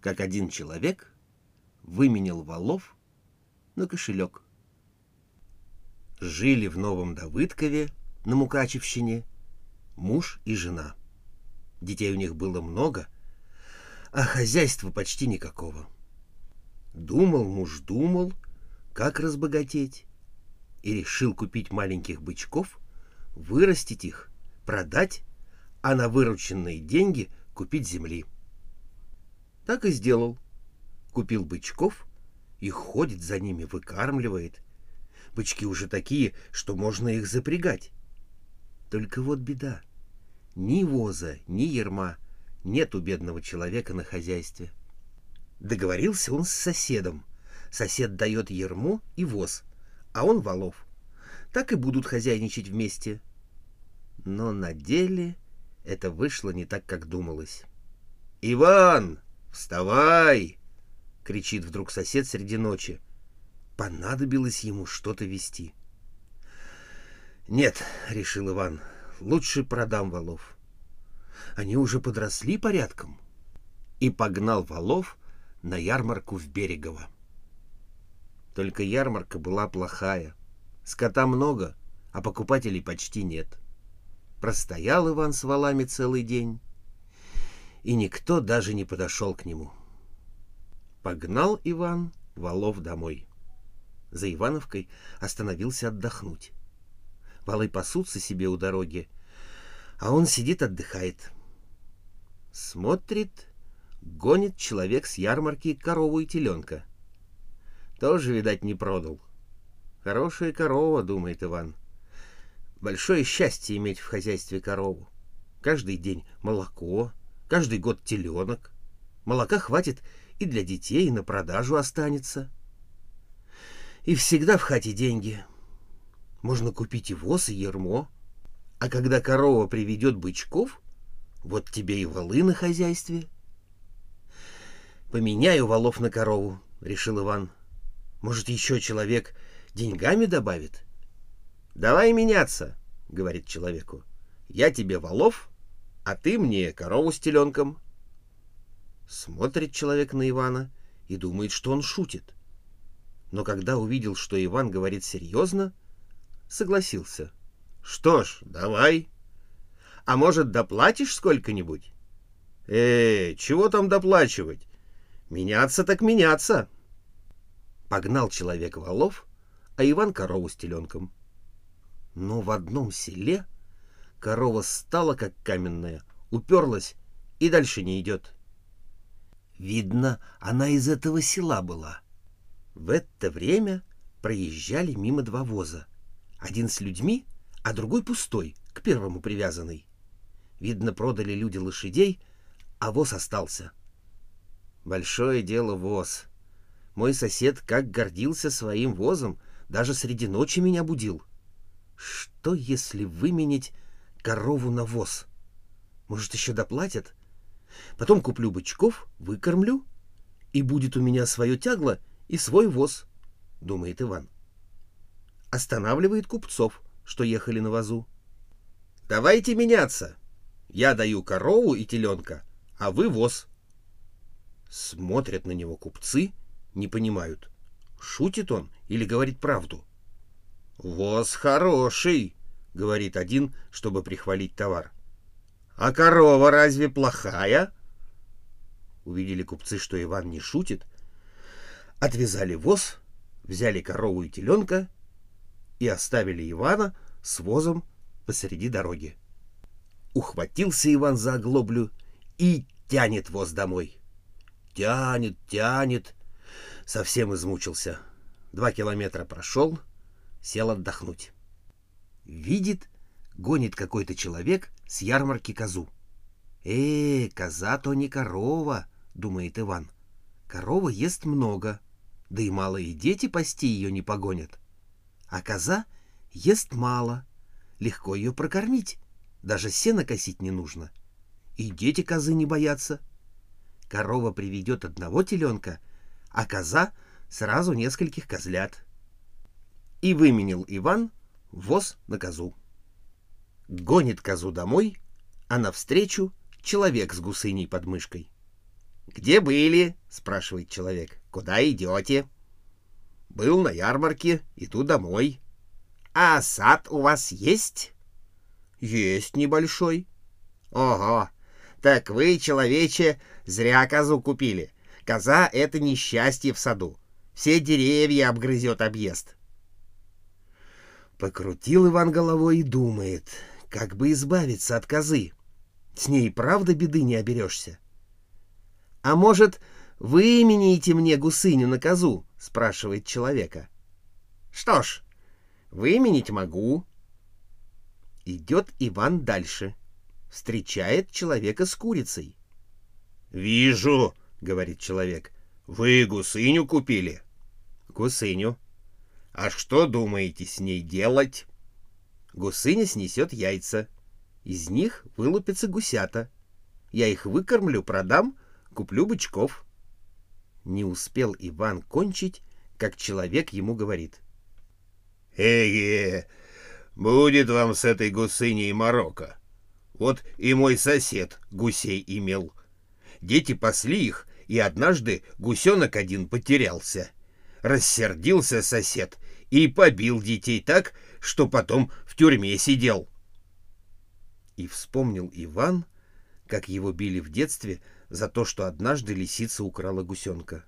как один человек выменял валов на кошелек. Жили в Новом Давыдкове на Мукачевщине муж и жена. Детей у них было много, а хозяйства почти никакого. Думал муж, думал, как разбогатеть, и решил купить маленьких бычков, вырастить их, продать, а на вырученные деньги купить земли. Так и сделал. Купил бычков и ходит за ними, выкармливает. Бычки уже такие, что можно их запрягать. Только вот беда. Ни воза, ни ерма нет у бедного человека на хозяйстве. Договорился он с соседом. Сосед дает ерму и воз, а он валов. Так и будут хозяйничать вместе. Но на деле это вышло не так, как думалось. «Иван, вставай!» — кричит вдруг сосед среди ночи. Понадобилось ему что-то вести. «Нет», — решил Иван, — «лучше продам валов». Они уже подросли порядком. И погнал валов на ярмарку в Берегово. Только ярмарка была плохая. Скота много, а покупателей почти нет. Простоял Иван с валами целый день, и никто даже не подошел к нему. Погнал Иван валов домой. За Ивановкой остановился отдохнуть. Валы пасутся себе у дороги, а он сидит отдыхает. Смотрит, гонит человек с ярмарки корову и теленка. Тоже, видать, не продал. Хорошая корова, думает Иван. Большое счастье иметь в хозяйстве корову. Каждый день молоко, каждый год теленок. Молока хватит и для детей, и на продажу останется. И всегда в хате деньги. Можно купить и воз, и ермо. А когда корова приведет бычков, вот тебе и валы на хозяйстве. Поменяю валов на корову, решил Иван. Может, еще человек деньгами добавит? Давай меняться, говорит человеку. Я тебе валов, а ты мне корову с теленком. Смотрит человек на Ивана и думает, что он шутит. Но когда увидел, что Иван говорит серьезно, согласился. Что ж, давай. А может, доплатишь сколько-нибудь? Э, чего там доплачивать? Меняться так меняться. Погнал человек валов, а Иван корову с теленком. Но в одном селе корова стала как каменная, уперлась и дальше не идет. Видно, она из этого села была. В это время проезжали мимо два воза. Один с людьми, а другой пустой, к первому привязанный. Видно, продали люди лошадей, а воз остался. Большое дело воз. Мой сосед как гордился своим возом, даже среди ночи меня будил. Что, если выменить корову на воз? Может, еще доплатят? Потом куплю бычков, выкормлю, и будет у меня свое тягло и свой воз, — думает Иван. Останавливает купцов, что ехали на вазу. «Давайте меняться!» Я даю корову и теленка, а вы воз. Смотрят на него купцы, не понимают, шутит он или говорит правду. Воз хороший, говорит один, чтобы прихвалить товар. А корова разве плохая? Увидели купцы, что Иван не шутит, отвязали воз, взяли корову и теленка и оставили Ивана с возом посреди дороги. Ухватился Иван за оглоблю и тянет воз домой. Тянет, тянет. Совсем измучился. Два километра прошел, сел отдохнуть. Видит, гонит какой-то человек с ярмарки козу. «Э, коза то не корова», — думает Иван. «Корова ест много, да и малые дети пасти ее не погонят. А коза ест мало, легко ее прокормить. Даже сено косить не нужно. И дети козы не боятся. Корова приведет одного теленка, а коза сразу нескольких козлят. И выменил Иван воз на козу. Гонит козу домой, а навстречу человек с гусыней под мышкой. «Где были?» — спрашивает человек. «Куда идете?» «Был на ярмарке, иду домой». «А сад у вас есть?» «Есть небольшой». «Ого! Так вы, человече, зря козу купили. Коза — это несчастье в саду. Все деревья обгрызет объезд». Покрутил Иван головой и думает, как бы избавиться от козы. С ней правда беды не оберешься. — А может, вы имените мне гусыню на козу? — спрашивает человека. — Что ж, выменить могу. Идет Иван дальше. Встречает человека с курицей. — Вижу, — говорит человек, — вы гусыню купили? — Гусыню. — А что думаете с ней делать? Гусыня снесет яйца. Из них вылупятся гусята. Я их выкормлю, продам, куплю бычков. Не успел Иван кончить, как человек ему говорит. «Эге, будет вам с этой гусыней морока. Вот и мой сосед гусей имел. Дети пасли их, и однажды гусенок один потерялся. Рассердился сосед и побил детей так, что потом в тюрьме сидел. И вспомнил Иван, как его били в детстве за то, что однажды лисица украла гусенка.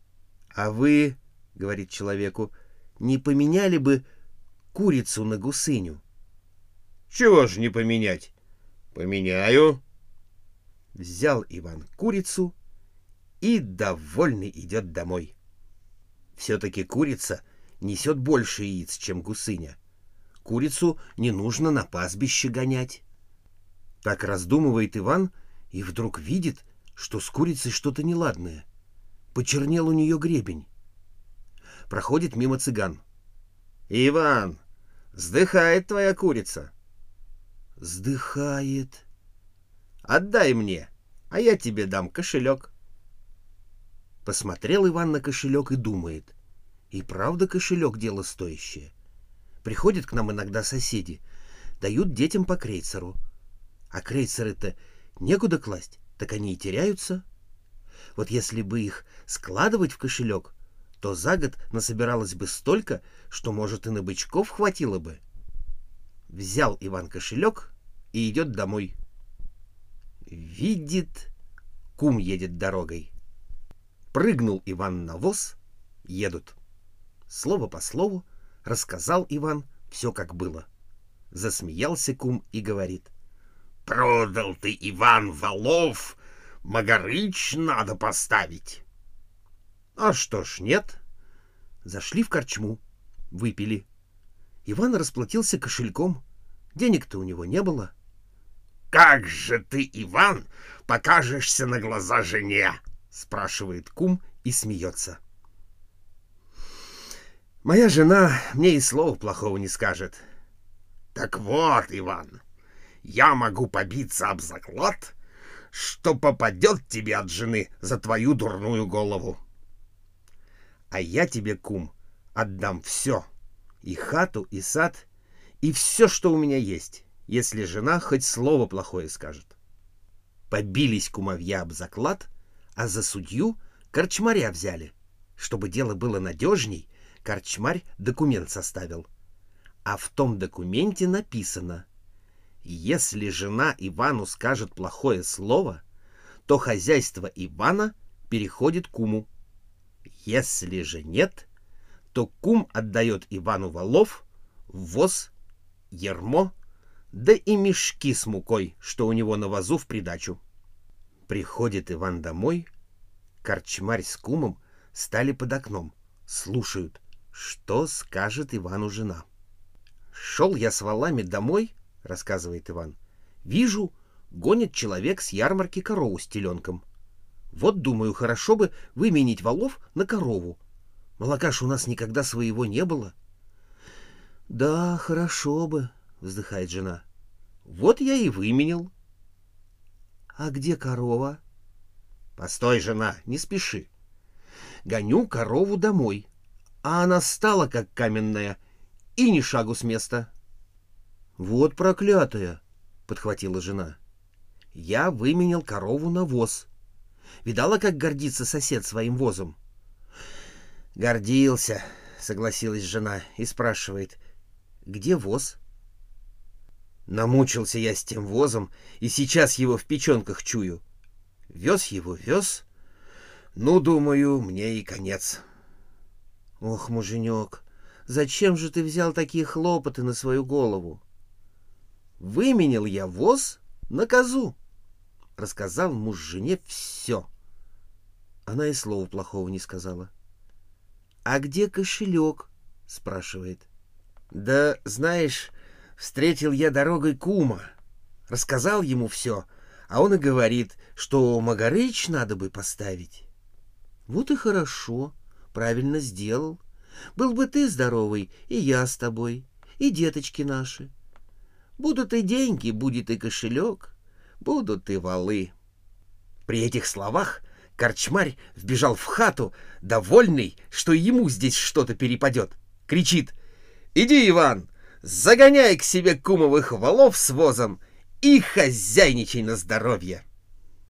— А вы, — говорит человеку, — не поменяли бы курицу на гусыню? — Чего ж не поменять? — Поменяю. Взял Иван курицу и довольный идет домой. Все-таки курица несет больше яиц, чем гусыня. Курицу не нужно на пастбище гонять. Так раздумывает Иван и вдруг видит, что с курицей что-то неладное. Почернел у нее гребень. Проходит мимо цыган. «Иван, сдыхает твоя курица». «Сдыхает». «Отдай мне, а я тебе дам кошелек». Посмотрел Иван на кошелек и думает. И правда кошелек дело стоящее. Приходят к нам иногда соседи, дают детям по крейцеру. А крейцеры-то некуда класть, так они и теряются. Вот если бы их складывать в кошелек, то за год насобиралось бы столько, что, может, и на бычков хватило бы. Взял Иван кошелек и идет домой. Видит, кум едет дорогой. Прыгнул Иван на воз, едут. Слово по слову рассказал Иван все как было. Засмеялся кум и говорит. «Продал ты, Иван, валов, Магарыч надо поставить». «А что ж, нет». Зашли в корчму, выпили. Иван расплатился кошельком. Денег-то у него не было. «Как же ты, Иван, покажешься на глаза жене?» — спрашивает кум и смеется. — Моя жена мне и слова плохого не скажет. Так вот, Иван, я могу побиться об заклад, что попадет тебе от жены за твою дурную голову. А я тебе, кум, отдам все, и хату, и сад, и все, что у меня есть, если жена хоть слово плохое скажет. Побились кумовья об заклад, а за судью корчмаря взяли, чтобы дело было надежней — корчмарь документ составил. А в том документе написано, если жена Ивану скажет плохое слово, то хозяйство Ивана переходит куму. Если же нет, то кум отдает Ивану валов, воз, ермо, да и мешки с мукой, что у него на вазу в придачу. Приходит Иван домой, корчмарь с кумом стали под окном, слушают — что скажет Ивану жена? «Шел я с валами домой», — рассказывает Иван. «Вижу, гонит человек с ярмарки корову с теленком. Вот, думаю, хорошо бы выменить валов на корову. Молока ж у нас никогда своего не было». «Да, хорошо бы», — вздыхает жена. «Вот я и выменил». «А где корова?» «Постой, жена, не спеши. Гоню корову домой а она стала как каменная и ни шагу с места. «Вот проклятая!» — подхватила жена. «Я выменил корову на воз. Видала, как гордится сосед своим возом? Гордился, согласилась жена и спрашивает, где воз? Намучился я с тем возом, и сейчас его в печенках чую. Вез его, вез. Ну, думаю, мне и конец. Ох, муженек, зачем же ты взял такие хлопоты на свою голову? Выменил я воз на козу. Рассказал муж жене все. Она и слова плохого не сказала. «А где кошелек?» — спрашивает. «Да, знаешь, встретил я дорогой кума. Рассказал ему все, а он и говорит, что Магарыч надо бы поставить». «Вот и хорошо, правильно сделал. Был бы ты здоровый, и я с тобой, и деточки наши. Будут и деньги, будет и кошелек, будут и валы». При этих словах Корчмарь вбежал в хату, довольный, что ему здесь что-то перепадет. Кричит «Иди, Иван, загоняй к себе кумовых валов с возом и хозяйничай на здоровье!»